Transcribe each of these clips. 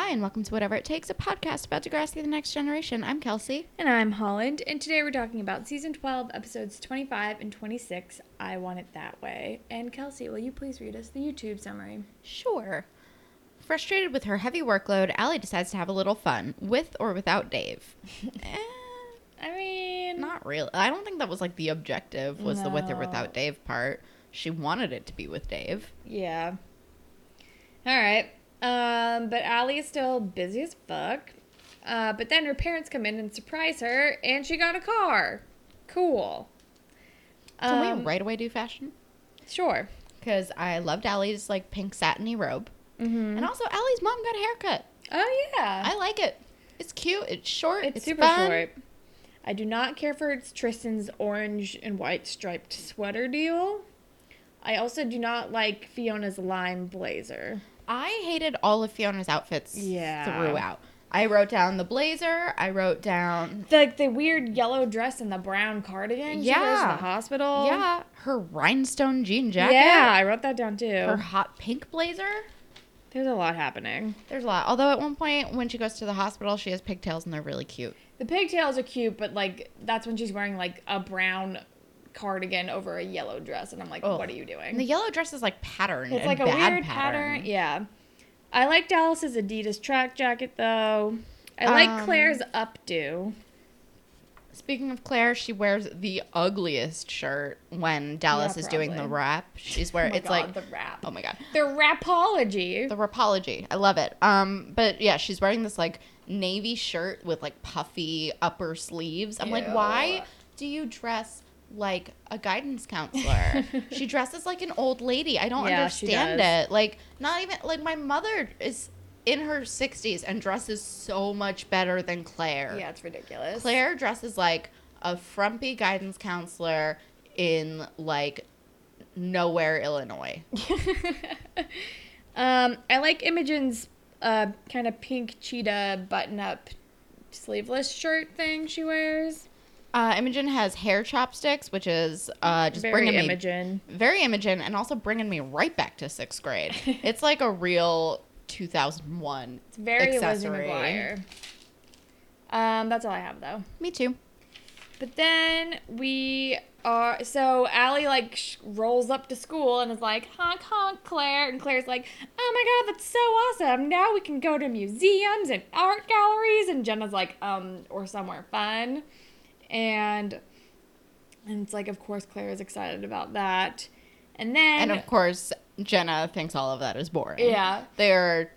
Hi, and welcome to Whatever It Takes, a podcast about Degrassi the Next Generation. I'm Kelsey. And I'm Holland, and today we're talking about season 12, episodes 25 and 26. I Want It That Way. And Kelsey, will you please read us the YouTube summary? Sure. Frustrated with her heavy workload, Alli decides to have a little fun, with or without Dave. eh, I mean, not really. I don't think that was like the objective, was the with or without Dave part. She wanted it to be with Dave. yeah. All right. Um, but Alli is still busy as fuck. Uh, but then her parents come in and surprise her, and she got a car. Cool. Can Um, we right away do fashion? Sure. Because I loved Alli's like pink satiny robe. Mm-hmm. And also, Alli's mom got a haircut. Oh yeah. I like it. It's cute. It's short. It's, It's, super fun. short. I do not care for Tristan's orange and white striped sweater deal. I also do not like Fiona's lime blazer. I hated all of Fiona's outfits Yeah. throughout. I wrote down the blazer. I wrote down The, like the weird yellow dress and the brown cardigan she wears to Yeah. the hospital. yeah her rhinestone jean jacket. Yeah, I wrote that down too. her hot pink blazer. There's a lot happening. There's a lot. Although at one point when she goes to the hospital, she has pigtails and they're really cute. The pigtails are cute, but like that's when she's wearing like a brown cardigan over a yellow dress, and I'm like, Ugh. what are you doing? And the yellow dress is like patterned. It's like a weird pattern. Yeah. I like Dallas's Adidas track jacket though. I like Um, Claire's updo. Speaking of Claire, she wears the ugliest shirt when Dallas Yeah, is doing the rap. She's wearing oh it's God, like the rap. oh my god. The rapology. The rapology. I love it. Um, but yeah, she's wearing this like navy shirt with like puffy upper sleeves. I'm like, why do you dress like a guidance counselor? she dresses like an old lady. I don't Yeah, understand it. Like, not even like my mother is in her 60s and dresses so much better than Claire. yeah, it's ridiculous. Claire dresses like a frumpy guidance counselor in like nowhere, Illinois. um, I like Imogen's uh kind of pink cheetah button-up sleeveless shirt thing she wears. Uh, Imogen has hair chopsticks, which is uh, just Very bringing me Imogen. very Imogen, and also bringing me right back to sixth grade. it's like a real 2001 It's very Lizzie accessory. McGuire. Um, that's all I have though. Me too. But then we are so Alli like sh- rolls up to school and is like honk honk Claire and Claire's like oh my god that's so awesome now we can go to museums and art galleries and Jenna's like um or somewhere fun and and it's like of course Claire is excited about that and then And of course, Jenna thinks all of that is boring. Yeah. they are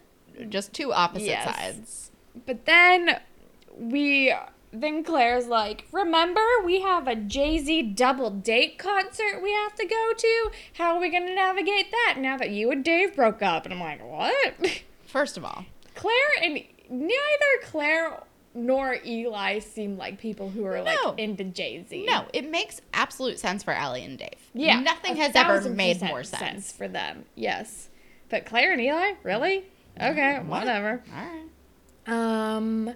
just two opposite Yes. sides. But then we then Claire's like, "Remember, we have a Jay-Z double date concert we have to go to. How are we going to navigate that now that you and Dave broke up?" And I'm like, "What?" First of all, Claire and neither Claire nor Eli seem like people who are No. like into Jay-Z. no, it makes absolute sense for Alli and Dave. Yeah. nothing has ever made more sense. for them. Yes. But Claire and Eli? Really? Okay, What? whatever. All right. Um,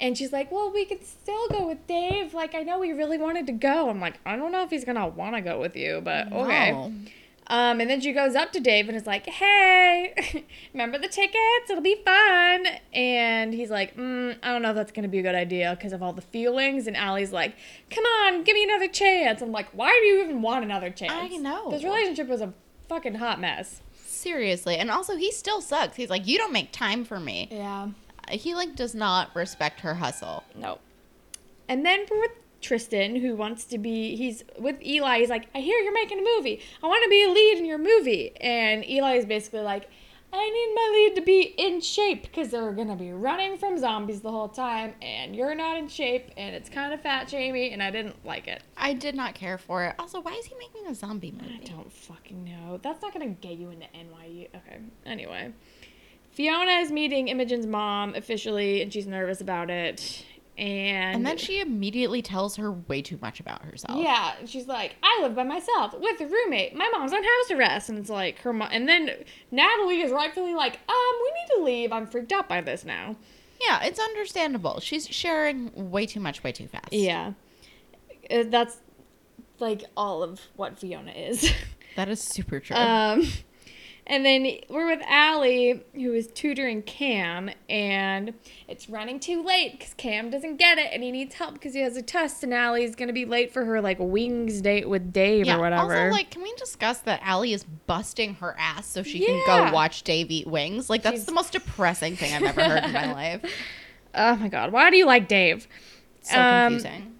and she's like, "Well, we could still go with Dave. Like, I know we really wanted to go." I'm like, "I don't know if he's gonna want to go with you, but okay." No. Um, and then she goes up to Dave and is like, "Hey, remember the tickets? It'll be fun." And he's like, mm, "I don't know if that's gonna be a good idea because of all the feelings." And Alli's like, "Come on, give me another chance." I'm like, "Why do you even want another chance?" I know. This relationship was a fucking hot mess. Seriously, and also he still sucks. He's like, you don't make time for me. Yeah. He like does not respect her hustle. No. And then for with Tristan, who wants to be, he's with Eli. He's like, I hear you're making a movie. I want to be a lead in your movie. And Eli is basically like, I need my lead to be in shape because they're gonna be running from zombies the whole time, and you're not in shape, and it's kind of fat Jamie, and I didn't like it. I did not care for it. Also, why is he making a zombie movie? I don't fucking know. That's not gonna get you into NYU. Okay. Anyway, Fiona is meeting Imogen's mom officially, and she's nervous about it. And, And then she immediately tells her way too much about herself. Yeah, she's like, I live by myself with a roommate. My mom's on house arrest, and it's like her mom. And then Natalie is rightfully like, um, we need to leave. I'm freaked out by this now. Yeah, it's understandable. She's sharing way too much, way too fast. Yeah, Uh, that's like all of what Fiona is. That is super true. um, and then we're with Alli, who is tutoring Cam, and it's running too late because Cam doesn't get it, and he needs help because he has a test, and Alli's gonna be late for her like wings date with Dave yeah, or whatever. Also, like, can we discuss that Alli is busting her ass so she can go watch Dave eat wings? Like, that's She's- the most depressing thing I've ever heard in my life. Oh my god, why do you like Dave? So Um, confusing.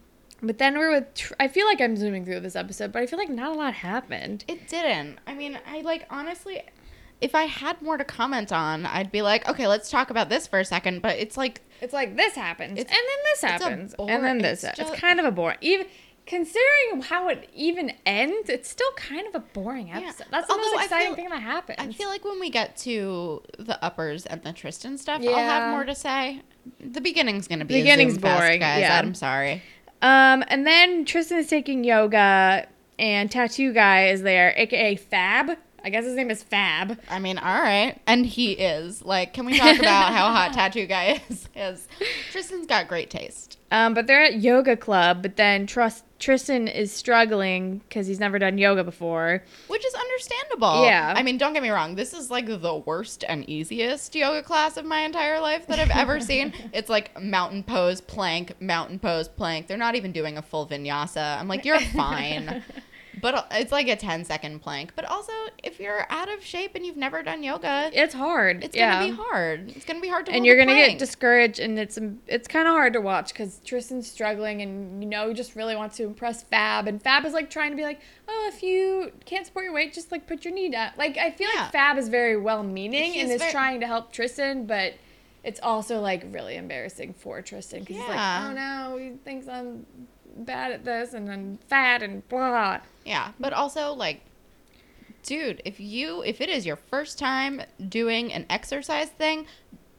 But then we're with. Tr- I feel like I'm zooming through this episode, but I feel like not a lot happened. It didn't. I mean, I like honestly, if I had more to comment on, I'd be like, okay, let's talk about this for a second. But it's like, It's like this happens, and then this happens, bore- and then it's this. It's, just- kind of a bore. Even considering how it even ends, it's still kind of a boring episode. That's the Although most exciting feel- thing that happens. I feel like when we get to the uppers and the Tristan stuff, I'll have more to say. The beginning's gonna be beginning's zoom fest, boring, guys. yeah. I'm sorry. Um, and then Tristan is taking yoga, and Tattoo Guy is there, aka Fab. I guess his name is Fab. I mean, all right, and he is like. Can we talk about how hot tattoo guy is? Is Tristan's got great taste. Um, but they're at yoga club, but then Trust Tristan is struggling because he's never done yoga before. Which is understandable. Yeah. I mean, don't get me wrong. This is like the worst and easiest yoga class of my entire life that I've ever seen. It's like mountain pose, plank, mountain pose, plank. They're not even doing a full vinyasa. I'm like, you're fine. But it's like a 10 second plank. But also, if you're out of shape and you've never done yoga, It's hard. it's yeah. going to be hard. It's going to be hard to and you're gonna get discouraged, and it's it's kind of hard to watch because Tristan's struggling, and you know he just really wants to impress Fab, and Fab is like trying to be like, oh, if you can't support your weight, just like put your knee down. Like I feel Yeah. like Fab is very well meaning and is ver- trying to help Tristan, but it's also like really embarrassing for Tristan because he's like, oh no, he thinks I'm bad at this, and I'm fat and blah. Yeah, but also like dude, if you if it is your first time doing an exercise thing,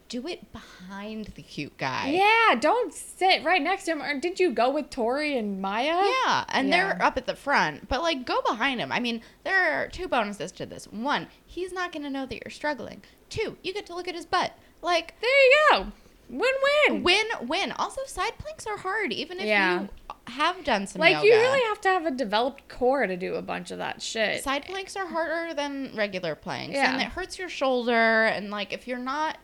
do it behind the cute guy. Yeah, don't sit right next to him. Or did you go with Tori and Maya? Yeah, and Yeah. they're up at the front, but like go behind him. I mean, there are two bonuses to this. One, he's not going to know that you're struggling. Two, you get to look at his butt. Like There you go. Win win. win win. Also, side planks are hard even if Yeah. you have done some Like yoga. you really have to have a developed core to do a bunch of that shit. Side planks are harder than regular planks, Yeah. and it hurts your shoulder. And like, if you're not,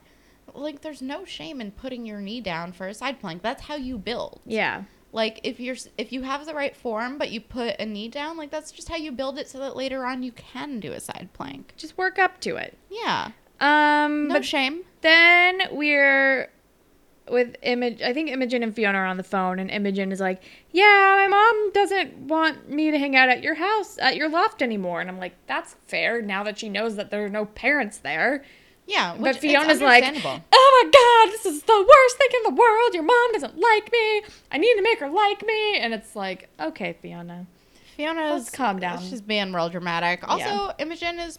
like, there's no shame in putting your knee down for a side plank. That's how you build. Yeah. Like, if you're if you have the right form, but you put a knee down, like that's just how you build it, so that later on you can do a side plank. Just work up to it. Yeah, Um no but shame. then we're with Image I think Imogen and Fiona are on the phone and Imogen is like, "Yeah, my mom doesn't want me to hang out at your house, at your loft anymore." And I'm like, "That's fair now that she knows that there are no parents there." Yeah, But Fiona's like, "Oh my god, this is the worst thing in the world. Your mom doesn't like me. I need to make her like me." And it's like, "Okay, Fiona." Fiona's let's calm down. She's being real dramatic. Also, Yeah. Imogen is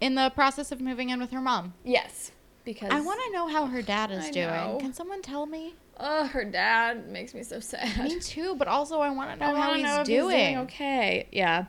in the process of moving in with her mom. Yes, because I want to know how her dad is I doing. know. Can someone tell me? Oh, her dad makes me so sad. Me too, but also I want to know how he's know if doing. okay, yeah.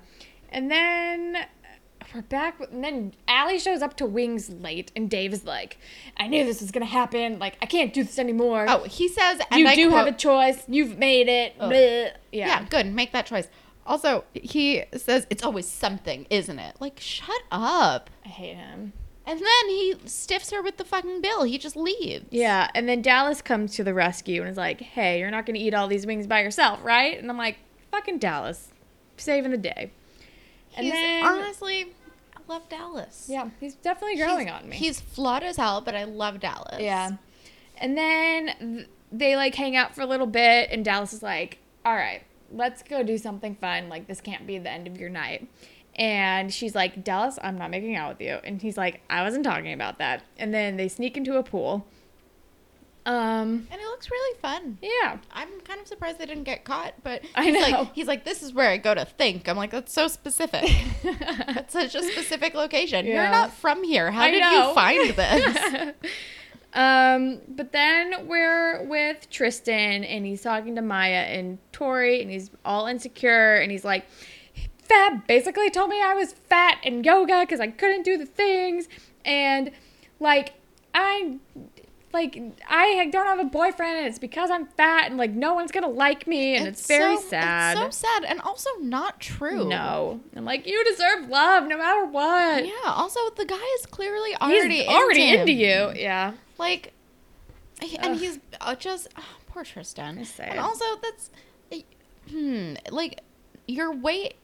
And then uh, we're back. With, and then Alli shows up to Wings late, and Dave is like, "I knew this was gonna happen. Like, I can't do this anymore. Oh, he says, and you I do have a choice. You've made it. Yeah. Yeah. good. Make that choice. Also, he says it's always something, isn't it? Like, shut up. I hate him. And then he stiffs her with the fucking bill. He just leaves. Yeah. And then Dallas comes to the rescue and is like, "Hey, you're not gonna eat all these wings by yourself, right?" And I'm like, "Fucking Dallas, saving the day." And He's, then honestly, I love Dallas. yeah, he's definitely growing on me. He's flawed as hell, but I love Dallas. Yeah. And then they like hang out for a little bit, and Dallas is like, all right, let's go do something fun. Like, this can't be the end of your night. And she's like, Dallas, I'm not making out with you. And he's like, I wasn't talking about that. And then they sneak into a pool. Um, And it looks really fun. yeah. I'm kind of surprised they didn't get caught, but I he's know. like he's like, This is where I go to think. I'm like, that's so specific. that's such a specific location. Yeah. You're not from here. How I did know. you find this? Um, but then we're with Tristan and he's talking to Maya and Tori and he's all insecure and he's like, Fab basically told me I was fat in yoga because I couldn't do the things. And like, I like I don't have a boyfriend and it's because I'm fat and like no one's gonna like me and it's, very so- sad. It's so sad and also not true. No. I'm like, you deserve love no matter what. Yeah. Also, the guy is clearly already He's already into, into you. Yeah. Like, and he's uh, just oh, poor Tristan. It's sad. And also, that's hmm, like your weight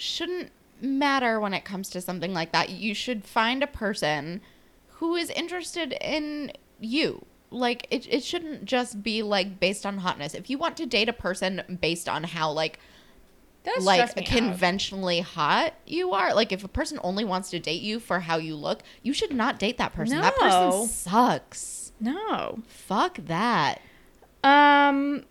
shouldn't matter when it comes to something like that. You should find a person who is interested in you. Like it, it shouldn't just be like based on hotness. If you want to date a person based on how like like me out. conventionally hot you are, like if a person only wants to date you for how you look, you should not date that person. That person sucks. No. Fuck that. Um,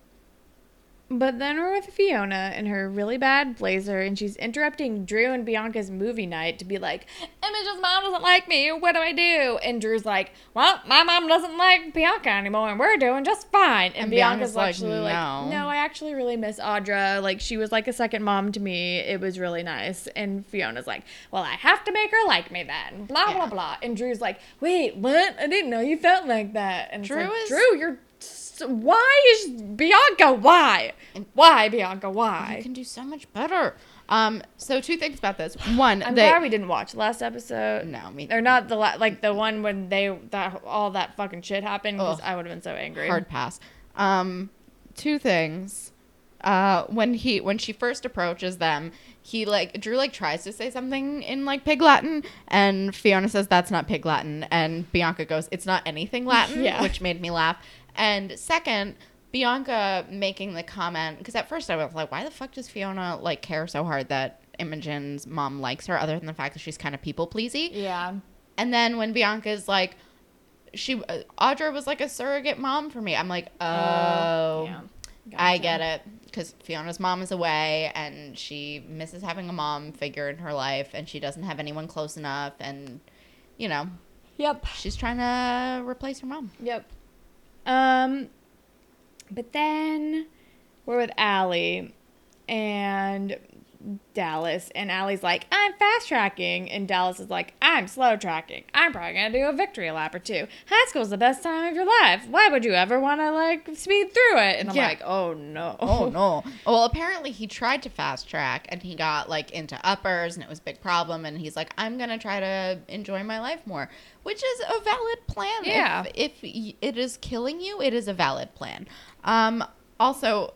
but then we're with Fiona in her really bad blazer, and she's interrupting Drew and Bianca's movie night to be like, Image's mom doesn't like me. What do I do? And Drew's like, Well, my mom doesn't like Bianca anymore, and we're doing just fine. And, And Bianca's, Bianca's like, actually like, "No." No, I actually really miss Audra. Like, she was like a second mom to me. It was really nice. And Fiona's like, Well, I have to make her like me then. Blah, blah, Yeah. blah. And Drew's like, Wait, what? I didn't know you felt like that. And Drew like, is- Drew, you're why is Bianca? Why? Why Bianca? Why? You can do so much better. Um, so two things about this. One, I'm they, glad we didn't watch the last episode. no, me Or not the la- like the one when they that all that fucking shit happened because Ugh. I would have been so angry. hard pass. Um, two things. Uh, when he when she first approaches them, he like Drew like tries to say something in like pig Latin, and Fiona says that's not pig Latin, and Bianca goes it's not anything Latin, Yeah. which made me laugh. And second, Bianca making the comment because at first I was like, why the fuck does Fiona like care so hard that Imogen's mom likes her, other than the fact that she's kind of people pleasy? Yeah. And then when Bianca's like, she uh, Audra was like a surrogate mom for me. I'm like, oh, yeah. I get it because Fiona's mom is away and she misses having a mom figure in her life, and she doesn't have anyone close enough, and you know Yep. she's trying to replace her mom. Yep. Um, but then we're with Alli and Dallas, and Alli's like, I'm fast tracking, and Dallas is like, I'm slow tracking. I'm probably gonna do a victory lap or two. High school's the best time of your life. Why would you ever want to like speed through it? And I'm Yeah. like, oh no. Oh no! Well, apparently he tried to fast track and he got like into uppers and it was a big problem. And he's like, I'm gonna try to enjoy my life more, which is a valid plan. Yeah. If, y- it is killing you, it is a valid plan. Um. Also,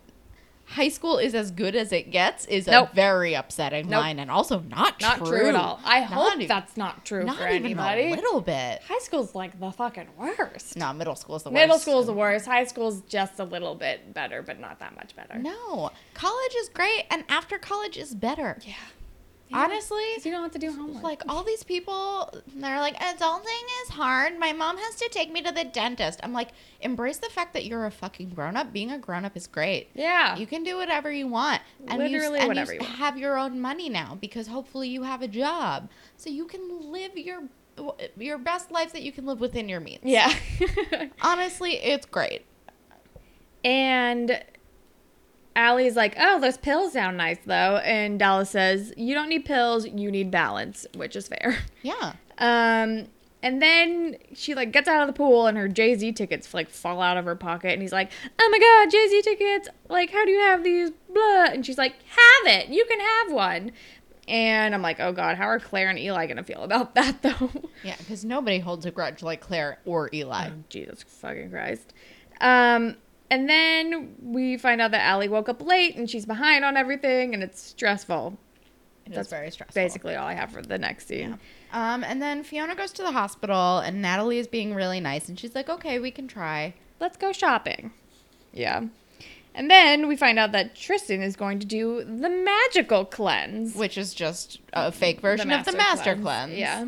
high school is as good as it gets is Nope. a very upsetting Nope. line and also not Not true, true at all. I Not hope e- that's not true not for even anybody. a little bit. High school's like the fucking worst. No, middle school is the worst. Middle school's the worst. High school's just a little bit better, but not that much better. No, college is great, and after college is better. Yeah. Honestly, you don't have to do homework. like all these people they're like adulting is hard. My mom has to take me to the dentist. I'm like embrace the fact that you're a fucking grown-up. Being a grown-up is great. Yeah. you can do whatever you want. And Literally you, and whatever you you want. have your own money now because hopefully you have a job. So you can live your your best life that you can live within your means. Yeah. honestly it's great. And Alli's like, oh, those pills sound nice though. And Dallas says, you don't need pills, you need balance, which is fair. yeah Um, and then she like gets out of the pool and her Jay Z tickets like fall out of her pocket and he's like, "Oh my god, Jay Z tickets! Like, how do you have these?" Blah. And she's like, "Have it. You can have one." And I'm like, "Oh god, how are Claire and Eli gonna feel about that though?" yeah because nobody holds a grudge like claire or eli Oh, Jesus fucking Christ. Um, and then we find out that Alli woke up late and she's behind on everything and it's stressful. It That's very stressful Basically, all I have for the next scene. Um, and then Fiona goes to the hospital, and Natalie is being really nice, and she's like, "Okay, we can try." Let's go shopping. Yeah. And then we find out that Tristan is going to do the magical cleanse. Which is just a fake version of the master cleanse. Yeah.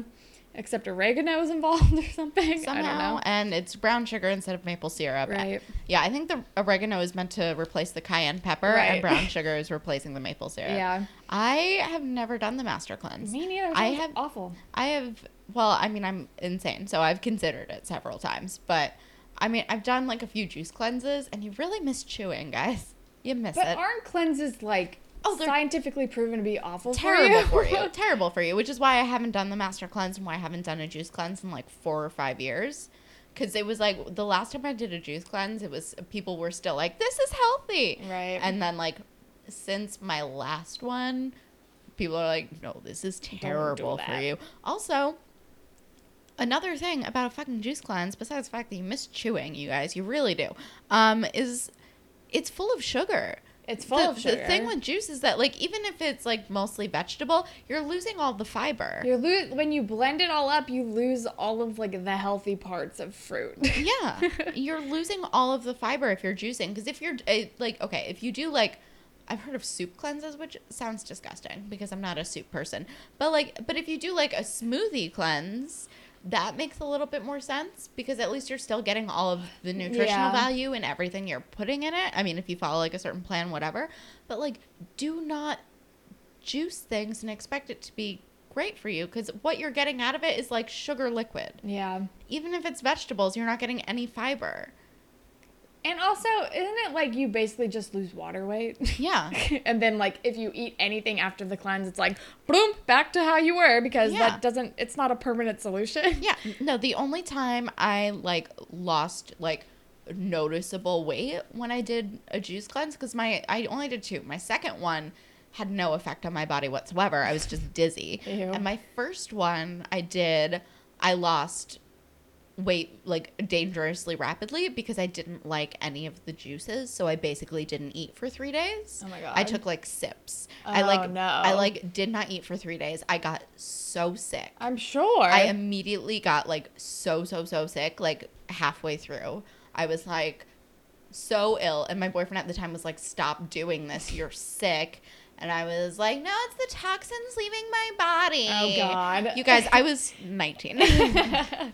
Except oregano is involved or something. I don't somehow, know. and it's brown sugar instead of maple syrup. Right. Yeah, I think the oregano is meant to replace the cayenne pepper, Right. and brown sugar is replacing the maple syrup. Yeah. I have never done the master cleanse. Me neither. I have- awful. I have, well, I mean, I'm insane, so I've considered it several times, but I mean, I've done like a few juice cleanses, and you really miss chewing, guys. You miss But it. aren't cleanses like Oh, they're scientifically proven to be awful terrible for for you? you. terrible for you, which is why I haven't done the master cleanse and why I haven't done a juice cleanse in like four or five years. Because it was like the last time I did a juice cleanse, it was people were still like, "This is healthy," Right. And then like since my last one, people are like, "No, this is do terrible for you." Also, another thing about a fucking juice cleanse, besides the fact that you miss chewing, you guys, you really do, um, is it's full of sugar. It's full the, of sugar. The thing with juice is that like even if it's like mostly vegetable, you're losing all the fiber. You're lose when you blend it all up, you lose all of like the healthy parts of fruit. yeah, you're losing all of the fiber if you're juicing. Because if you're uh, like okay, if you do like. I've heard of soup cleanses, which sounds disgusting because I'm not a soup person. But like, but if you do like a smoothie cleanse, that makes a little bit more sense because at least you're still getting all of the nutritional Yeah. value and everything you're putting in it. I mean, if you follow like a certain plan, whatever. But like, do not juice things and expect it to be great for you because what you're getting out of it is like sugar liquid. yeah. Even if it's vegetables, you're not getting any fiber. And also, isn't it like you basically just lose water weight? Yeah. and then like if you eat anything after the cleanse, it's like boom, back to how you were because Yeah. that doesn't it's not a permanent solution. Yeah. No, the only time I like lost like noticeable weight when I did a juice cleanse because my I only did two. My second one had no effect on my body whatsoever. I was just dizzy. Ew. And my first one I did, I lost weight like dangerously rapidly because I didn't like any of the juices. So I basically didn't eat for three days. Oh my god! I took like sips. I Oh, like no. I like did not eat for three days. I got so sick. I'm sure. I immediately got like so so so sick like halfway through. I was like so ill and my boyfriend at the time was like stop doing this. You're sick. And I was like, no, it's the toxins leaving my body. Oh, God. You guys, I was 19.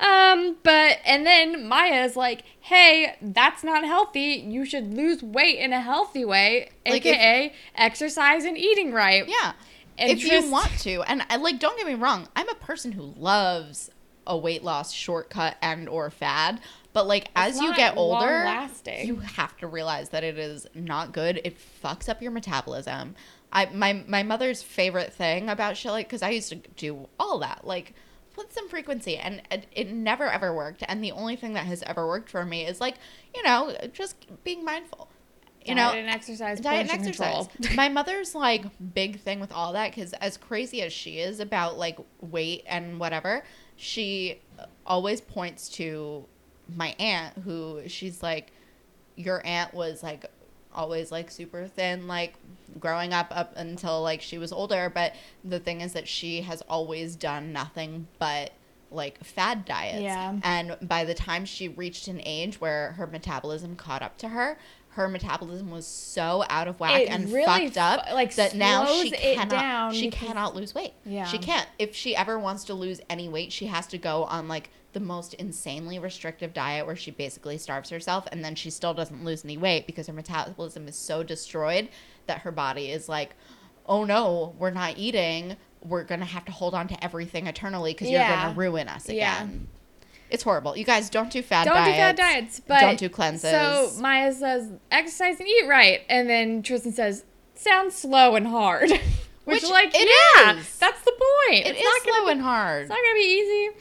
Um, but and then Maya's like, "Hey, that's not healthy. You should lose weight in a healthy way, Like if- aka exercise and eating right." yeah. And if just- you want to. And I like don't get me wrong, I'm a person who loves a weight loss shortcut and or fad, but like as you get older, long-lasting. you have to realize that it is not good. It fucks up your metabolism. I my my mother's favorite thing about shit like cuz I used to do all that. Like put some frequency and it, it never ever worked and the only thing that has ever worked for me is like, you know, just being mindful. You know, Diet and exercise, diet and exercise. My mother's like big thing with all that because as crazy as she is about like weight and whatever, she always points to my aunt who she's like, your aunt was like always like super thin like growing up up until like she was older but the thing is that she has always done nothing but like fad diets Yeah. and by the time she reached an age where her metabolism caught up to her her metabolism was so out of whack It and really fucked up fu- like, that now she cannot down she because- cannot lose weight Yeah. she can't if she ever wants to lose any weight she has to go on like the most insanely restrictive diet where she basically starves herself and then she still doesn't lose any weight because her metabolism is so destroyed that her body is like oh no we're not eating. We're gonna have to hold on to everything eternally because you're gonna ruin us Yeah. again. It's horrible. You guys don't do fad Don't diets do fat diets, but don't do cleanses. So Maya says exercise and eat right, and then Tristan says sounds slow and hard, which, Which like it yeah, is. that's the point. it it's is not slow and hard. It's not gonna be easy.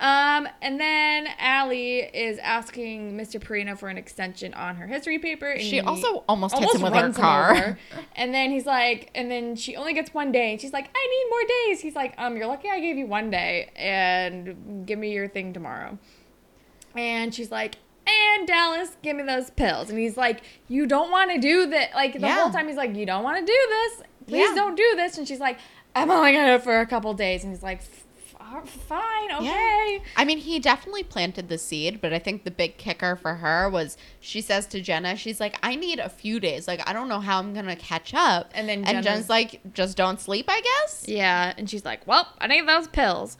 Um, and then Alli is asking Mr. Perino for an extension on her history paper. And she he also almost, hits him with her car over. And then he's like, and then she only gets one day. And she's like, I need more days. He's like, um, you're lucky I gave you one day, and give me your thing tomorrow. And she's like, and Dallas, give me those pills. And he's like, you don't want to do that. Like the Yeah. whole time, he's like, you don't want to do this. Please Yeah. don't do this. And she's like, I'm only gonna do it for a couple days. And he's like. "Oh, fine, okay. I mean, he definitely planted the seed, but I think the big kicker for her was she says to Jenna, she's like, I need a few days. Like, I don't know how I'm going to catch up. And then and Jenna's- like, just don't sleep, I guess. Yeah, and she's like, "Well, I need those pills."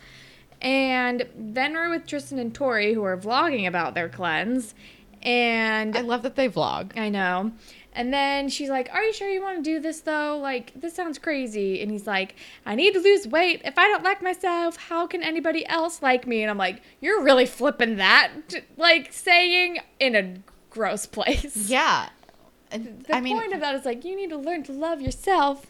And then we're with Tristan and Tori, who are vlogging about their cleanse, and I love that they vlog. I know. And then she's like, Are you sure you want to do this though? Like, this sounds crazy. And he's like, I need to lose weight. If I don't like myself, how can anybody else like me? And I'm like, You're really flipping that, like, saying in a gross place. Yeah. The I mean, point of that is like, you need to learn to love yourself.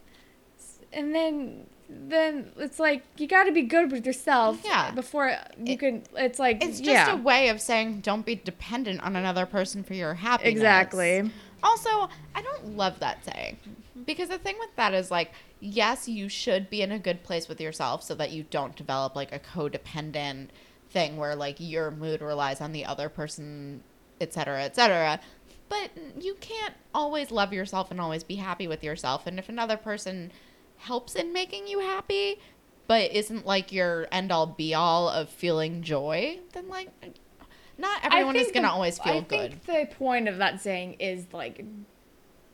And then. Then it's like you got to be good with yourself Yeah. before you can. It's like it's just yeah, a way of saying don't be dependent on another person for your happiness. exactly. Also, I don't love that saying because the thing with that is like, yes, you should be in a good place with yourself so that you don't develop like a codependent thing where like your mood relies on the other person, et cetera, et cetera. But you can't always love yourself and always be happy with yourself. And if another person helps in making you happy, but isn't like your end all be all of feeling joy, then like, not everyone is gonna always feel I good. think the point of that saying is like,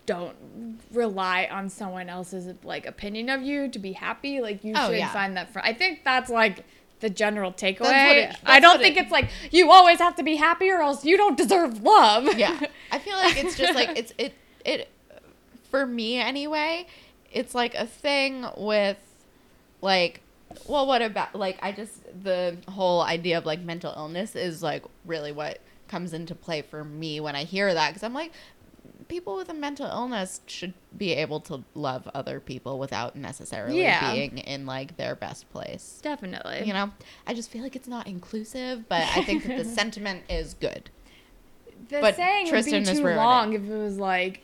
don't rely on someone else's like opinion of you to be happy. Like you Oh, should yeah. find that. Fr- I think that's like the general takeaway. it- I don't think it- it's like you always have to be happy or else you don't deserve love. yeah i feel like it's just like it's it it for me anyway it's like a thing with like well what about like i just the whole idea of like mental illness is like really what comes into play for me when i hear that because i'm like people with a mental illness should be able to love other people without necessarily Yeah. being in like their best place Definitely. you know i just feel like it's not inclusive but i think that the sentiment is good the But saying Tristan would is be too it. long if it was like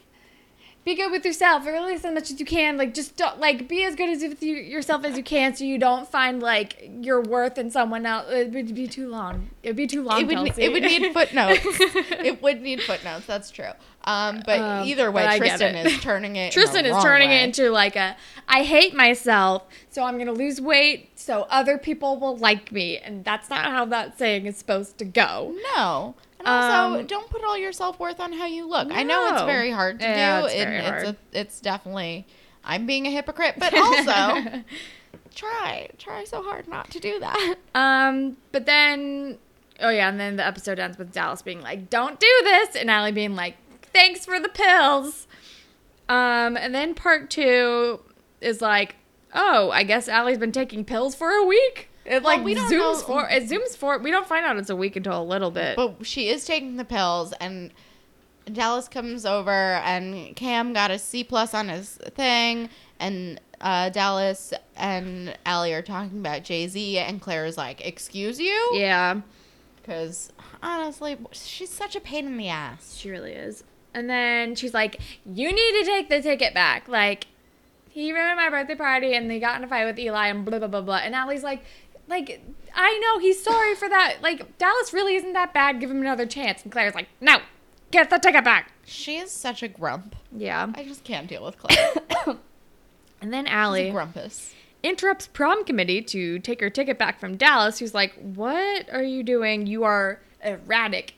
be good with yourself or at least as much as you can like just don't like be as good as with you, yourself as you can so you don't find like your worth in someone else it would be too long it would be too long it would Kelsey. it would need footnotes. it would need footnotes. That's true. Um, but Um, either way, but Tristan is turning it. Tristan is turning way. it into like a I hate myself, so I'm gonna lose weight so other people will like me, and that's not how that saying is supposed to go. no. And also, Um, don't put all your self worth on how you look. I know it's very hard to Yeah, do. it's very and hard. A, it's definitely. I'm being a hypocrite, but also try try so hard not to do that. Um, but then, oh yeah, and then the episode ends with Dallas being like, "Don't do this," and Alli being like, "Thanks for the pills." Um, and then part two is like, "Oh, I guess Alli's been taking pills for a week." It Well, like we don't zooms know- for it zooms for. We don't find out it's a week until a little bit. But she is taking the pills, and Dallas comes over, and Cam got a C plus on his thing, and uh, Dallas and Alli are talking about Jay Z, and Claire is like, "Excuse you," yeah, because honestly, she's such a pain in the ass. she really is. And then she's like, "You need to take the ticket back." Like, he ruined my birthday party, and they got in a fight with Eli, and blah blah blah blah. And Alli's like, "Like, I know he's sorry for that. Like, Dallas really isn't that bad. Give him another chance." And Claire's like, "No, get the ticket back." She is such a grump. Yeah. I just can't deal with Claire. And then She's a Alli grumpus. interrupts prom committee to take her ticket back from Dallas, who's like, What are you doing? You are erratic.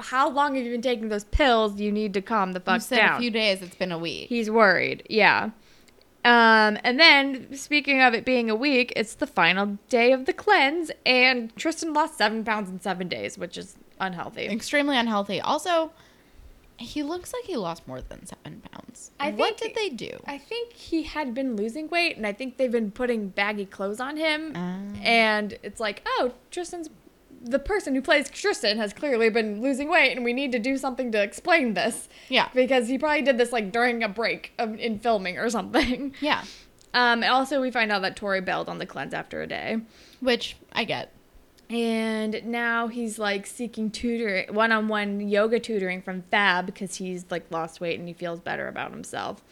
How long have you been taking those pills? You need to calm the You fuck said down. a few days. It's been a week. He's worried. Yeah. Um, and then, speaking of it being a week, it's the final day of the cleanse, and Tristan lost seven pounds in seven days, which is unhealthy. Extremely unhealthy. Also, he looks like he lost more than seven pounds. I what think- did they do? I think he had been losing weight, and I think they've been putting baggy clothes on him. Ah. And it's like, oh, Tristan's the person who plays Tristan has clearly been losing weight, and we need to do something to explain this. Yeah. Because he probably did this like during a break of, in filming or something. Yeah. Um, and also, we find out that Tori bailed on the cleanse after a day. Which I get. And now he's like seeking tutor, one on one yoga tutoring from Fab because he's like lost weight and he feels better about himself.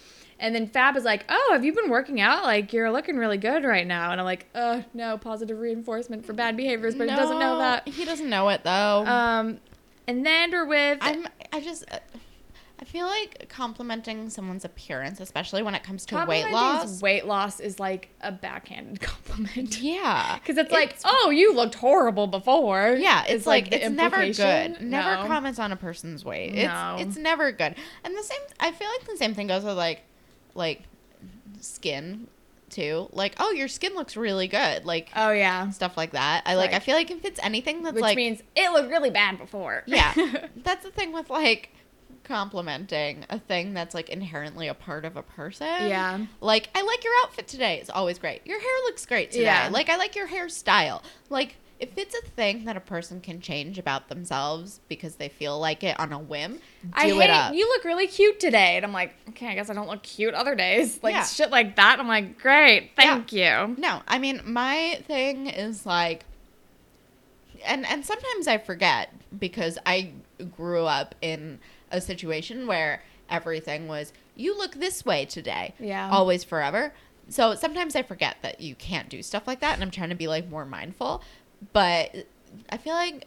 And then Fab is like, Oh, have you been working out? Like, you're looking really good right now. And I'm like, Oh, no, positive reinforcement for bad behaviors, but he doesn't know that. He doesn't know it though. Um, and then we're with. I'm. I just. Uh, I feel like complimenting someone's appearance, especially when it comes to weight loss. Weight loss is like a backhanded compliment. Yeah, Because it's like, oh, you looked horrible before. Yeah, it's, like, the it's never good. Never No. comment on a person's weight. No. It's it's never good. And the same I feel like the same thing goes with like like skin too. Like, oh, your skin looks really good. Like Oh yeah. stuff like that. I like I feel like if it's anything that's Which like means it looked really bad before. Yeah. that's the thing with like complimenting a thing that's like inherently a part of a person. Yeah. Like, I like your outfit today. It's always great. Your hair looks great today. Yeah. Like, I like your hairstyle. Like, if it's a thing that a person can change about themselves because they feel like it on a whim, do I it hate, up. you look really cute today. And I'm like, okay, I guess I don't look cute other days. Like Yeah. shit like that. I'm like, great, thank you. No, I mean my thing is like and and sometimes I forget because I grew up in a situation where everything was you look this way today. Yeah. Always forever. So sometimes I forget that you can't do stuff like that and I'm trying to be like more mindful, but I feel like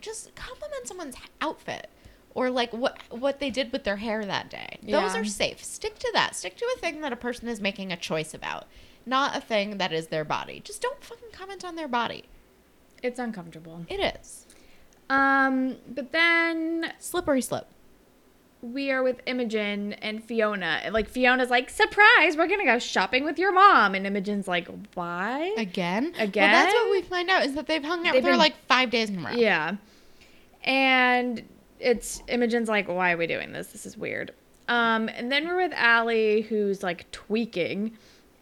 just compliment someone's outfit or like what what they did with their hair that day. Those are safe. Stick to that. Stick to a thing that a person is making a choice about, not a thing that is their body. Just don't fucking comment on their body. It's uncomfortable. It is Um, but then slippery slope. We are with Imogen and Fiona. Like Fiona's like, surprise, we're gonna go shopping with your mom. And Imogen's like, why? Again? Again? Well, that's what we find out is that they've hung out They've for been- like five days in a row. Yeah. And it's Imogen's like, why are we doing this? This is weird. Um, and then we're with Alli, who's like tweaking,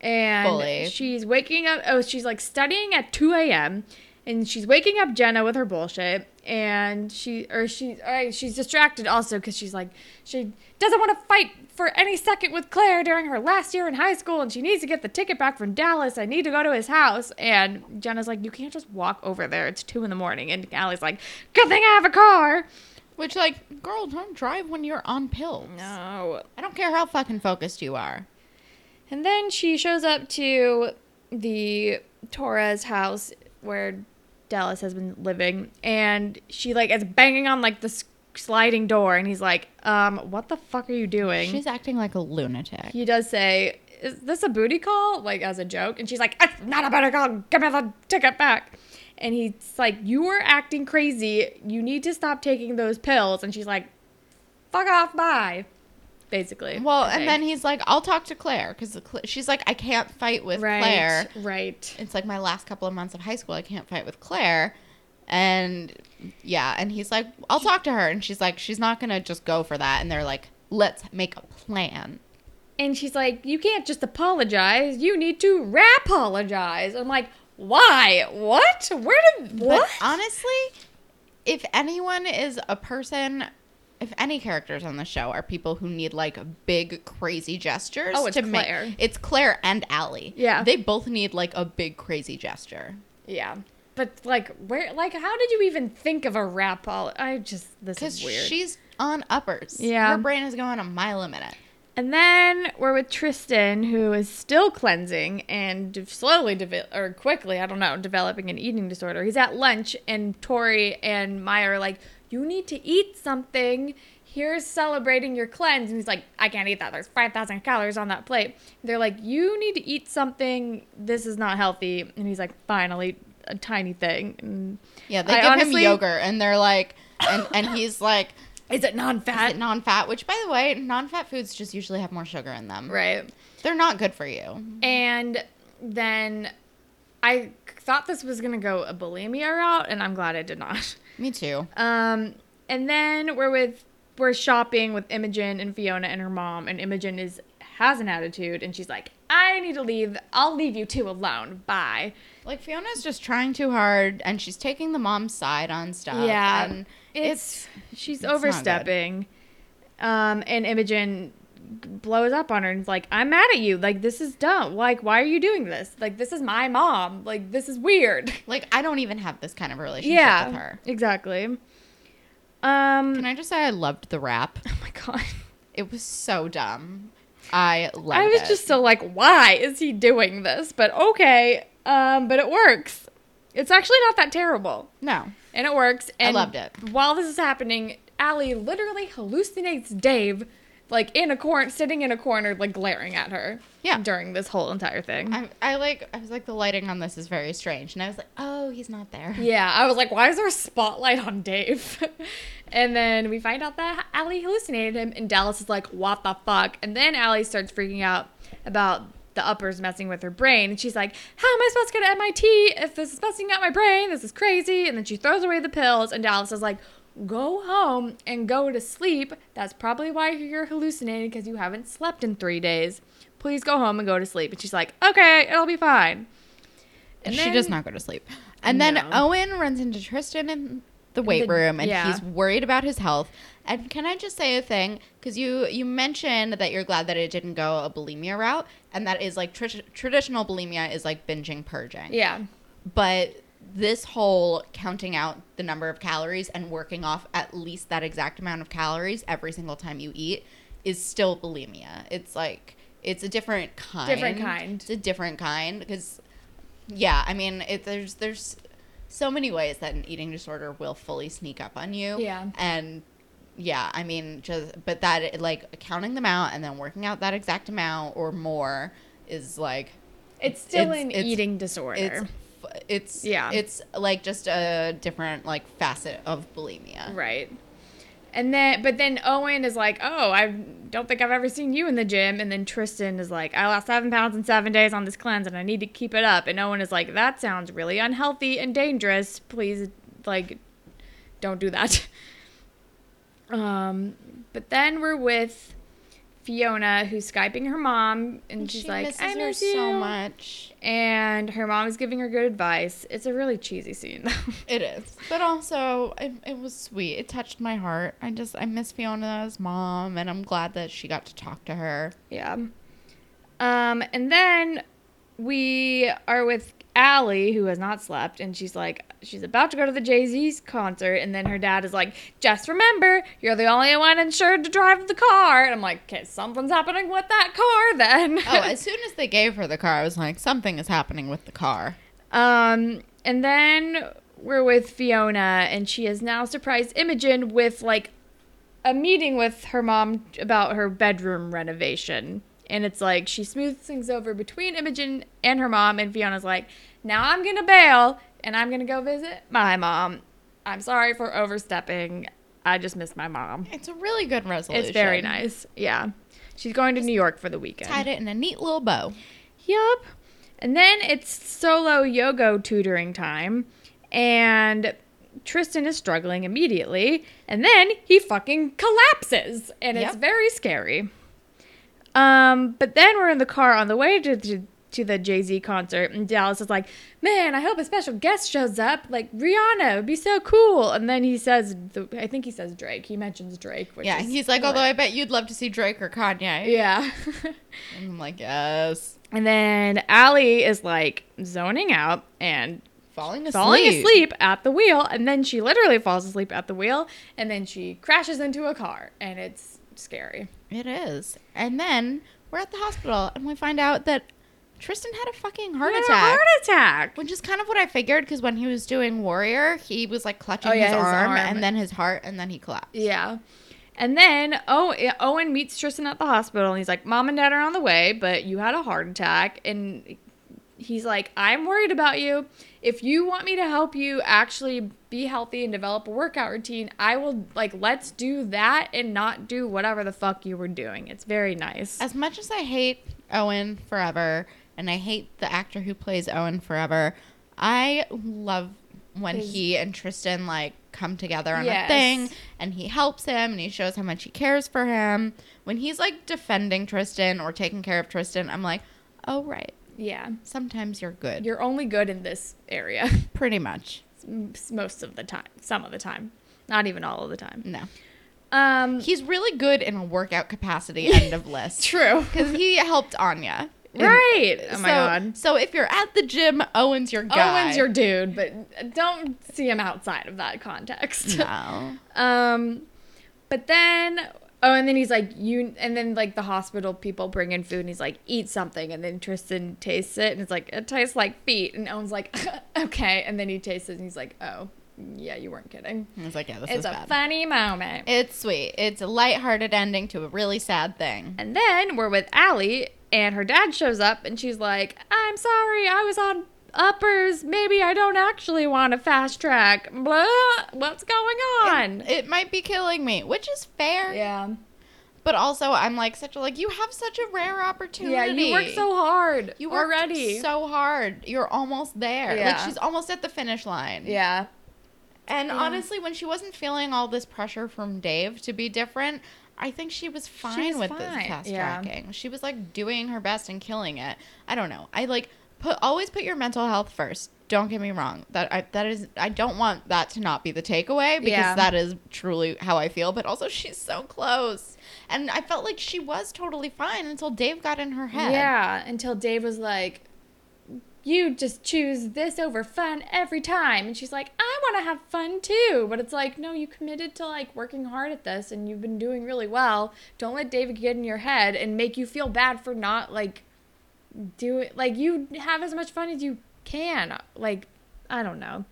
and Fully. she's waking up. Oh, she's like studying at two a.m. and she's waking up Jenna with her bullshit, and she or she or she's distracted also because she's like she doesn't want to fight for any second with Claire during her last year in high school, and she needs to get the ticket back from Dallas. I need to go to his house, and Jenna's like, you can't just walk over there. It's two in the morning, and Alli's like, good thing I have a car. Which, like, girl, don't drive when you're on pills. No. I don't care how fucking focused you are. And then she shows up to the Torres house where Dallas has been living, and she like is banging on like the sliding door, and he's like, "Um, what the fuck are you doing?" She's acting like a lunatic. he does say, "Is this a booty call?" Like as a joke, and she's like, "It's not a booty call. Give me the ticket back." And he's like, "You are acting crazy. You need to stop taking those pills." And she's like, "Fuck off, bye." Basically. Well, and then he's like, I'll talk to Claire because she's like, I can't fight with right, Claire. right. It's like my last couple of months of high school. I can't fight with Claire. And yeah, and he's like, I'll talk to her. And she's like, she's not going to just go for that. And they're like, let's make a plan. And she's like, You can't just apologize. You need to rap-apologize. I'm like, Why? What? Where did. What? But honestly, if anyone is a person, if any characters on the show are people who need like big crazy gestures, Oh, it's to make- Claire. it's Claire and Alli. Yeah. they both need like a big crazy gesture. yeah. But, like, where. Like, how did you even think of a rap? Pol- I just. This is weird. she's on uppers. Yeah. her brain is going a mile a minute. And then we're with Tristan, who is still cleansing and slowly, or quickly, I don't know, developing an eating disorder. He's at lunch, and Tori and Maya are like, You need to eat something. Here's celebrating your cleanse. And he's like, I can't eat that. There's 5,000 calories on that plate. They're like, You need to eat something. This is not healthy. And he's like, eat a tiny thing. And Yeah, they I give honestly- him yogurt, and they're like, and and he's like, is it non is fat? it non-fat? Which, by the way, non-fat foods just usually have more sugar in them. Right. They're not good for you. And then I thought this was gonna go a bulimia route, and I'm glad it did not. Me too. Um, and then we're with we're shopping with Imogen and Fiona and her mom, and Imogen is has an attitude, and she's like, "I need to leave. I'll leave you two alone. Bye." Like Fiona's just trying too hard, and she's taking the mom's side on stuff. yeah, and it's, she's good. overstepping. Um, and Imogen blows up on her and is like, "I'm mad at you. Like this is dumb. Like why are you doing this? Like this is my mom. Like this is weird." like I don't even have this kind of relationship yeah, with her. exactly. Um, Can I just say I loved the rap? oh my god. It was so dumb. I loved I was it. just so like, why is he doing this? But okay, um, but it works. It's actually not that terrible, no. and it works. And I loved it. While this is happening, Alli literally hallucinates Dave, like in a corner, sitting in a corner, like glaring at her. Yeah. During this whole entire thing. I, I like. I was like, the lighting on this is very strange, and I was like, oh, he's not there. yeah, I was like, why is there a spotlight on Dave? and then we find out that Alli hallucinated him, and Dallas is like, what the fuck? And then Alli starts freaking out about the uppers messing with her brain. And she's like, How am I supposed to go to MIT if this is messing up my brain? This is crazy. And then she throws away the pills, and Dallas is like, Go home and go to sleep. That's probably why you're hallucinating because you haven't slept in three days. Please go home and go to sleep. And she's like, Okay, it'll be fine. And she then- does not go to sleep. And then Owen runs into Tristan in the weight the- room, and yeah. he's worried about his health. And can I just say a thing? Because you you mentioned that you're glad that it didn't go a bulimia route, and that is like tr- traditional bulimia is like binging, purging. Yeah. But this whole counting out the number of calories and working off at least that exact amount of calories every single time you eat is still bulimia. It's like it's a different kind. Different kind. It's a different kind because yeah, I mean, it, there's there's so many ways that an eating disorder will fully sneak up on you. Yeah. And yeah, I mean, just but that like counting them out and then working out that exact amount or more is like It's still It's- an it's- eating disorder. it's it's Yeah. it's like just a different like facet of bulimia. Right. And then, but then Owen is like, "Oh, I don't think I've ever seen you in the gym." And then Tristan is like, "I lost seven pounds in seven days on this cleanse, and I need to keep it up." And Owen is like, "That sounds really unhealthy and dangerous. Please, like, don't do that." Um, but then we're with Fiona, who's skyping her mom, and, she's she like, "I her miss so much. And her mom is giving her good advice. It's a really cheesy scene, though. It is, but also it, it was sweet. It touched my heart. I just I miss Fiona's mom, and I'm glad that she got to talk to her. Yeah. Um, and then we are with Alli, who has not slept, and she's like, she's about to go to the Jay Z's concert, and then her dad is like, just remember, you're the only one insured to drive the car. And I'm like, okay, something's happening with that car then. Oh, as soon as they gave her the car, I was like, something is happening with the car. Um, and then we're with Fiona, and she has now surprised Imogen with like a meeting with her mom about her bedroom renovation. And it's like she smooths things over between Imogen and her mom, and Fiona's like, now I'm gonna bail and I'm gonna go visit my mom. I'm sorry for overstepping. I just miss my mom. It's a really good resolution. It's very nice. Yeah. She's going to New York for the weekend. Tied it in a neat little bow. Yup. And then it's solo yoga tutoring time, and Tristan is struggling immediately, and then he fucking collapses, and it's very scary. Um, but then we're in the car on the way to, to to the Jay Z concert, and Dallas is like, "Man, I hope a special guest shows up, like Rihanna. Would be so cool." And then he says, the, "I think he says Drake. He mentions Drake." Which Yeah, he's like, although I bet you'd love to see Drake or Kanye. yeah. I'm like, yes. And then Alli is like zoning out and Falling asleep. falling asleep at the wheel. And then she literally falls asleep at the wheel. And then she crashes into a car. And it's scary. It is. And then we're at the hospital and we find out that Tristan had a fucking heart He had a attack. heart attack. Which is kind of what I figured because when he was doing Warrior, he was like clutching Oh, yeah, his, his arm, arm. and then his heart and then he collapsed. Yeah. And then oh, Owen meets Tristan at the hospital. And he's like, Mom and Dad are on the way, but you had a heart attack. And he's like, I'm worried about you. If you want me to help you actually be healthy and develop a workout routine, I will like let's do that and not do whatever the fuck you were doing. It's very nice. As much as I hate Owen forever and I hate the actor who plays Owen forever, I love when he and Tristan like come together on Yes. a thing and he helps him and he shows how much he cares for him. When he's like defending Tristan or taking care of Tristan, I'm like, "Oh right. Yeah. Sometimes you're good." You're only good in this area pretty much. most of the time. Some of the time. Not even all of the time. No. Um He's really good in a workout capacity end of list. true. Cuz he helped Anya. And Right. Oh my so, god. So if you're at the gym, Owen's your guy. Owen's your dude, but don't see him outside of that context. no. Um, but then oh, and then he's like you, and then like the hospital people bring in food, and he's like eat something, and then Tristan tastes it, and it's like it tastes like feet, and Owen's like okay, and then he tastes it, and he's like oh, yeah, you weren't kidding. I was like, yeah, this it's is a bad. funny moment. it's sweet. It's a lighthearted ending to a really sad thing. And then we're with Alli, and her dad shows up, and she's like, I'm sorry, I was on uppers. Maybe I don't actually want a fast track. Blah, what's going on? It might be killing me, which is fair. yeah. But also, I'm like such a like you have such a rare opportunity. Yeah, you work so hard you worked already. so hard. You're almost there. Yeah. Like she's almost at the finish line. yeah. And Yeah. honestly, when she wasn't feeling all this pressure from Dave to be different, I think she was fine she was with this fine, fast yeah. tracking. She was like doing her best and killing it. I don't know. I like put always put your mental health first. Don't get me wrong. That I that is I don't want that to not be the takeaway because Yeah. that is truly how I feel. But also, she's so close, and I felt like she was totally fine until Dave got in her head. Yeah, until Dave was like, You just choose this over fun every time. And she's like, I want to have fun too. But it's like, No, you committed to like working hard at this and you've been doing really well. Don't let David get in your head and make you feel bad for not like do it. Like, you have as much fun as you can. Like, I don't know.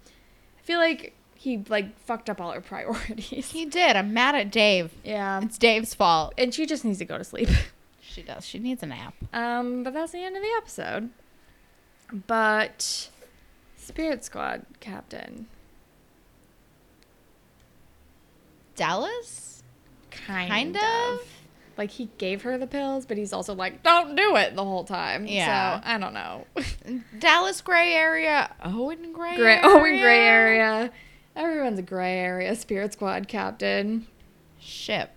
I feel like he like fucked up all her priorities. He did. I'm mad at Dave. Yeah. It's Dave's fault. And she just needs to go to sleep. She does. She needs a nap. Um, but that's the end of the episode. But Spirit Squad captain, Dallas? kind, Kind of. of? Like he gave her the pills, but he's also like, "Don't do it" the whole time. Yeah. So I don't know. Dallas gray area. Owen gray gray. area. In gray area. Everyone's a gray area. Spirit Squad captain. Ship.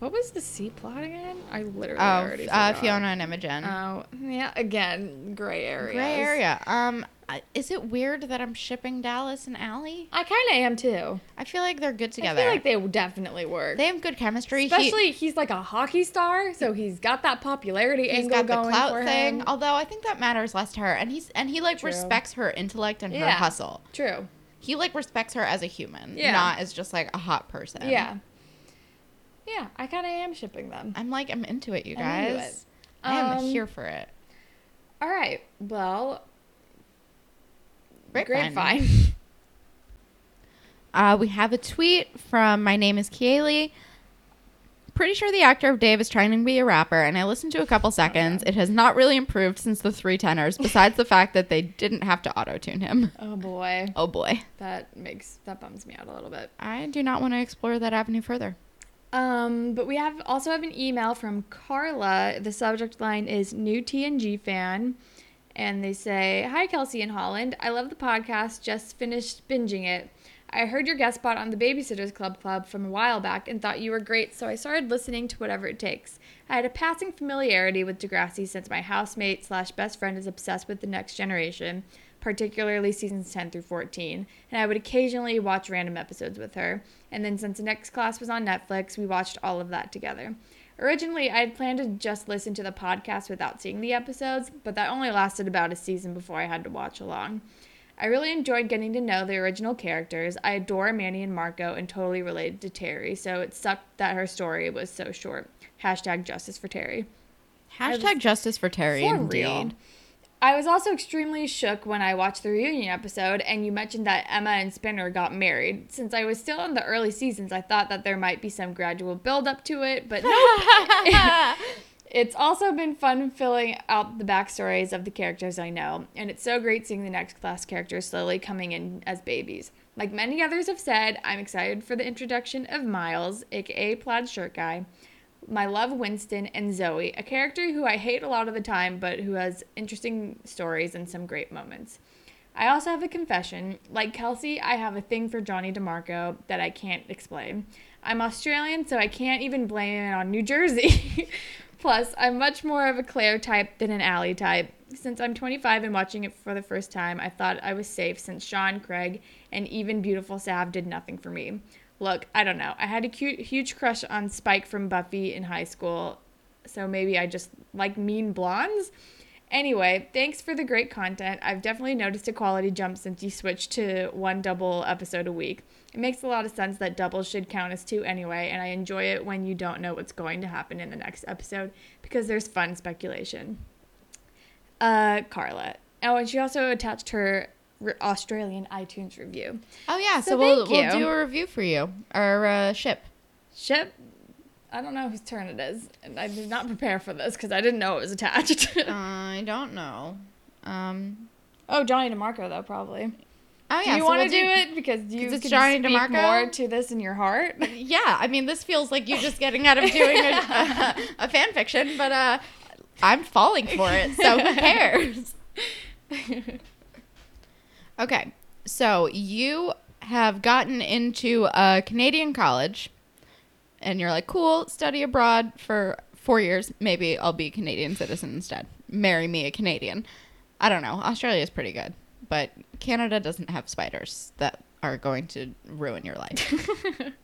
What was the C plot again? I literally Oh, already uh, forgot. Fiona and Imogen. Oh, yeah. Again, gray area. gray area. Um, is it weird that I'm shipping Dallas and Alli? I kind of am too. I feel like they're good together. I feel like they definitely work. They have good chemistry. He- Especially he's like a hockey star, so he's got that popularity he's angle got the going clout for thing. him. Although I think that matters less to her, and he's and he like True. respects her intellect and her hustle. True. He like respects her as a human, Yeah. not as just like a hot person. Yeah. Yeah, I kind of am shipping them. I'm like I'm into it, you I'm guys. into it. I am Um, here for it. All right. Well, Grapevine. grapevine. Uh, we have a tweet from my name is Kaylee. Pretty sure the actor of Dave is trying to be a rapper, and I listened to a couple seconds. It has not really improved since the three tenors, besides the fact that they didn't have to auto tune him. oh boy, Oh boy. that makes that bums me out a little bit. I do not want to explore that avenue further. Um, but we have also have an email from Carla. The subject line is new TNG fan. And they say, Hi, Kelsey and Holland. I love the podcast. Just finished binging it. I heard your guest spot on the Babysitters Club Club from a while back and thought you were great, so I started listening to whatever it takes. I had a passing familiarity with Degrassi since my housemate slash best friend is obsessed with the next generation, particularly seasons 10 through 14, and I would occasionally watch random episodes with her. And then since the next class was on Netflix, we watched all of that together. Originally, I had planned to just listen to the podcast without seeing the episodes, but that only lasted about a season before I had to watch along. I really enjoyed getting to know the original characters. I adore Manny and Marco and totally related to Terry, so it sucked that her story was so short. Hashtag justice for Terry. Hashtag was- justice for Terry, For indeed. real. I was also extremely shook when I watched the reunion episode and you mentioned that Emma and Spinner got married. Since I was still in the early seasons, I thought that there might be some gradual build up to it, but nope. It's also been fun filling out the backstories of the characters I know, and it's so great seeing the next class characters slowly coming in as babies. Like many others have said, I'm excited for the introduction of Miles, aka Plaid Shirt Guy, my love Winston, and Zoe, a character who I hate a lot of the time, but who has interesting stories and some great moments. I also have a confession. Like Kelsey, I have a thing for Johnny DeMarco that I can't explain. I'm Australian, so I can't even blame it on New Jersey. Plus, I'm much more of a Claire type than an Alli type. Since I'm 25 and watching it for the first time, I thought I was safe since Sean, Craig, and even beautiful Sav did nothing for me. Look, I don't know. I had a cute, huge crush on Spike from Buffy in high school, so maybe I just like mean blondes. Anyway, thanks for the great content. I've definitely noticed a quality jump since you switched to one double episode a week. It makes a lot of sense that doubles should count as two anyway, and I enjoy it when you don't know what's going to happen in the next episode because there's fun speculation. Uh, Carla. Oh, and she also attached her re- Australian iTunes review. Oh yeah, so, So we'll we'll do a review for you. Our uh, ship. Ship. I don't know whose turn it is, and I did not prepare for this because I didn't know it was attached. I don't know. Um. oh, Johnny DeMarco though probably. Oh yeah. do you so want to we'll do it because you can Johnny speak DeMarco? more to this in your heart? Yeah, I mean, this feels like you just getting out of doing a, a, a fan fiction, but uh, I'm falling for it, so who cares? Okay, so you have gotten into a Canadian college, and you're like, cool, study abroad for four years. Maybe I'll be a Canadian citizen instead. Marry me a Canadian. I don't know. Australia's pretty good, but Canada doesn't have spiders that are going to ruin your life.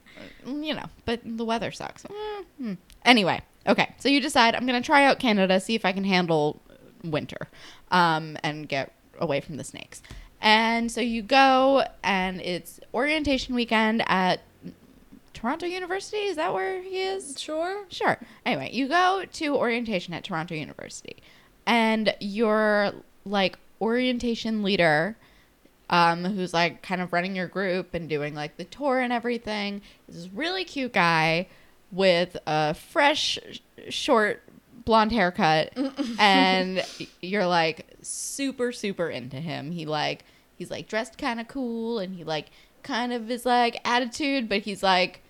you know, but the weather sucks. Mm, hmm. Anyway, okay, so you decide I'm going to try out Canada, see if I can handle winter um, and get away from the snakes. And so you go, and it's orientation weekend at Toronto University. Is that where he is? sure. Sure. Anyway, you go to orientation at Toronto University, and your like orientation leader, um, who's like kind of running your group and doing like the tour and everything, is this really cute guy with a fresh, short blonde haircut, and you're like super, super into him. He like he's like dressed kind of cool, and he like kind of is like attitude, but he's like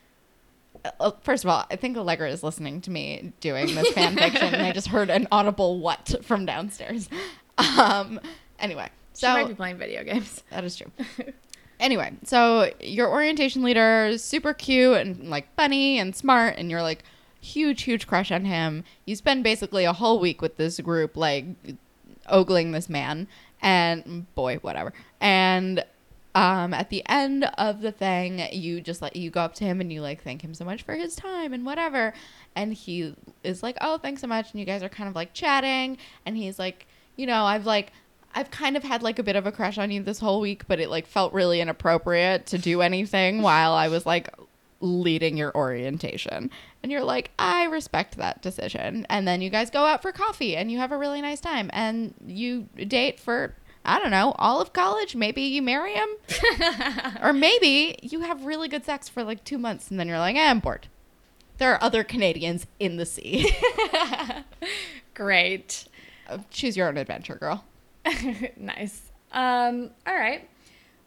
uh, first of all, I think Allegra is listening to me doing this fan fiction, and I just heard an audible "what" from downstairs. Um. Anyway, so She might be playing video games. that is true. Anyway, so your orientation leader is super cute and like funny and smart, and you're like huge, huge crush on him. You spend basically a whole week with this group, like ogling this man, and boy, whatever. And um, at the end of the thing, you just like you go up to him and you like thank him so much for his time and whatever. And he is like, "Oh, thanks so much." And you guys are kind of like chatting, and he's like, "You know, I've like." I've kind of had like a bit of a crush on you this whole week, but it like felt really inappropriate to do anything while I was like leading your orientation. And you're like, I respect that decision. And then you guys go out for coffee and you have a really nice time and you date for I don't know, all of college. Maybe you marry him. or maybe you have really good sex for like two months and then you're like, eh, I'm bored. There are other Canadians in the sea. Great. Uh, Choose your own adventure, girl. nice. Um, all right.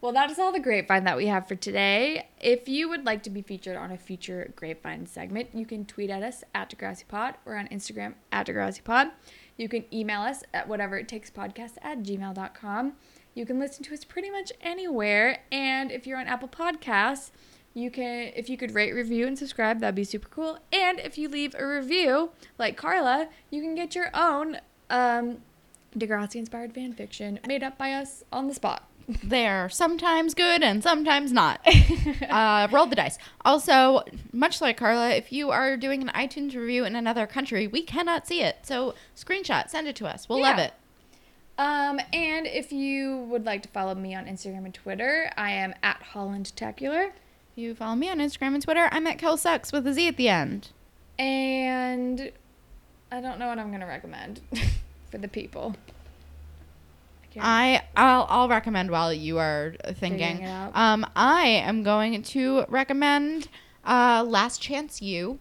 Well, that is all the grapevine that we have for today. If you would like to be featured on a future grapevine segment, you can tweet at us at DeGrassiPod or on Instagram at DeGrassiPod. You can email us at whatever it takes podcast at gmail.com. You can listen to us pretty much anywhere. And if you're on Apple Podcasts, you can if you could rate, review, and subscribe, that'd be super cool. And if you leave a review, like Carla, you can get your own um, Degrassi inspired fan fiction made up by us on the spot. They're sometimes good and sometimes not. uh, roll the dice. Also, much like Carla, if you are doing an iTunes review in another country, we cannot see it. So, screenshot, send it to us. We'll love it. Um, and if you would like to follow me on Instagram and Twitter, I am at HollandTacular. If you follow me on Instagram and Twitter, I'm at KelSucks with a Z at the end. And I don't know what I'm gonna recommend for the people. I I'll, I'll recommend while you are thinking. Um, I am going to recommend uh, Last Chance U.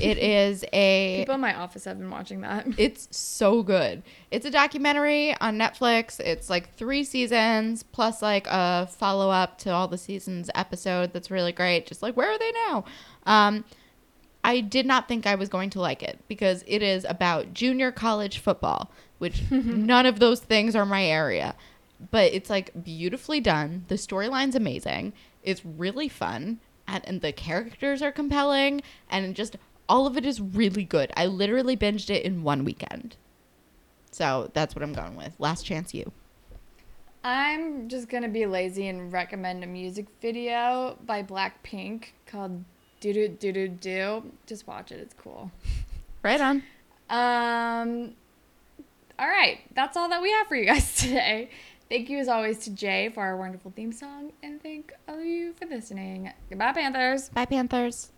It is a people in my office have been watching that. It's so good. It's a documentary on Netflix. It's like three seasons plus like a follow up to all the seasons episode that's really great. Just like where are they now? Um, I did not think I was going to like it because it is about junior college football, which none of those things are my area. But it's like beautifully done. The storyline's amazing. It's really fun. And, and the characters are compelling. And just all of it is really good. I literally binged it in one weekend. So that's what I'm going with. Last Chance U. I'm just gonna be lazy and recommend a music video by Blackpink called Do Do Do Do Do. Just watch it, it's cool. Right on. Um, all right, that's all that we have for you guys today. Thank you as always to Jay for our wonderful theme song, and thank all of you for listening. Goodbye, Panthers. Bye, Panthers.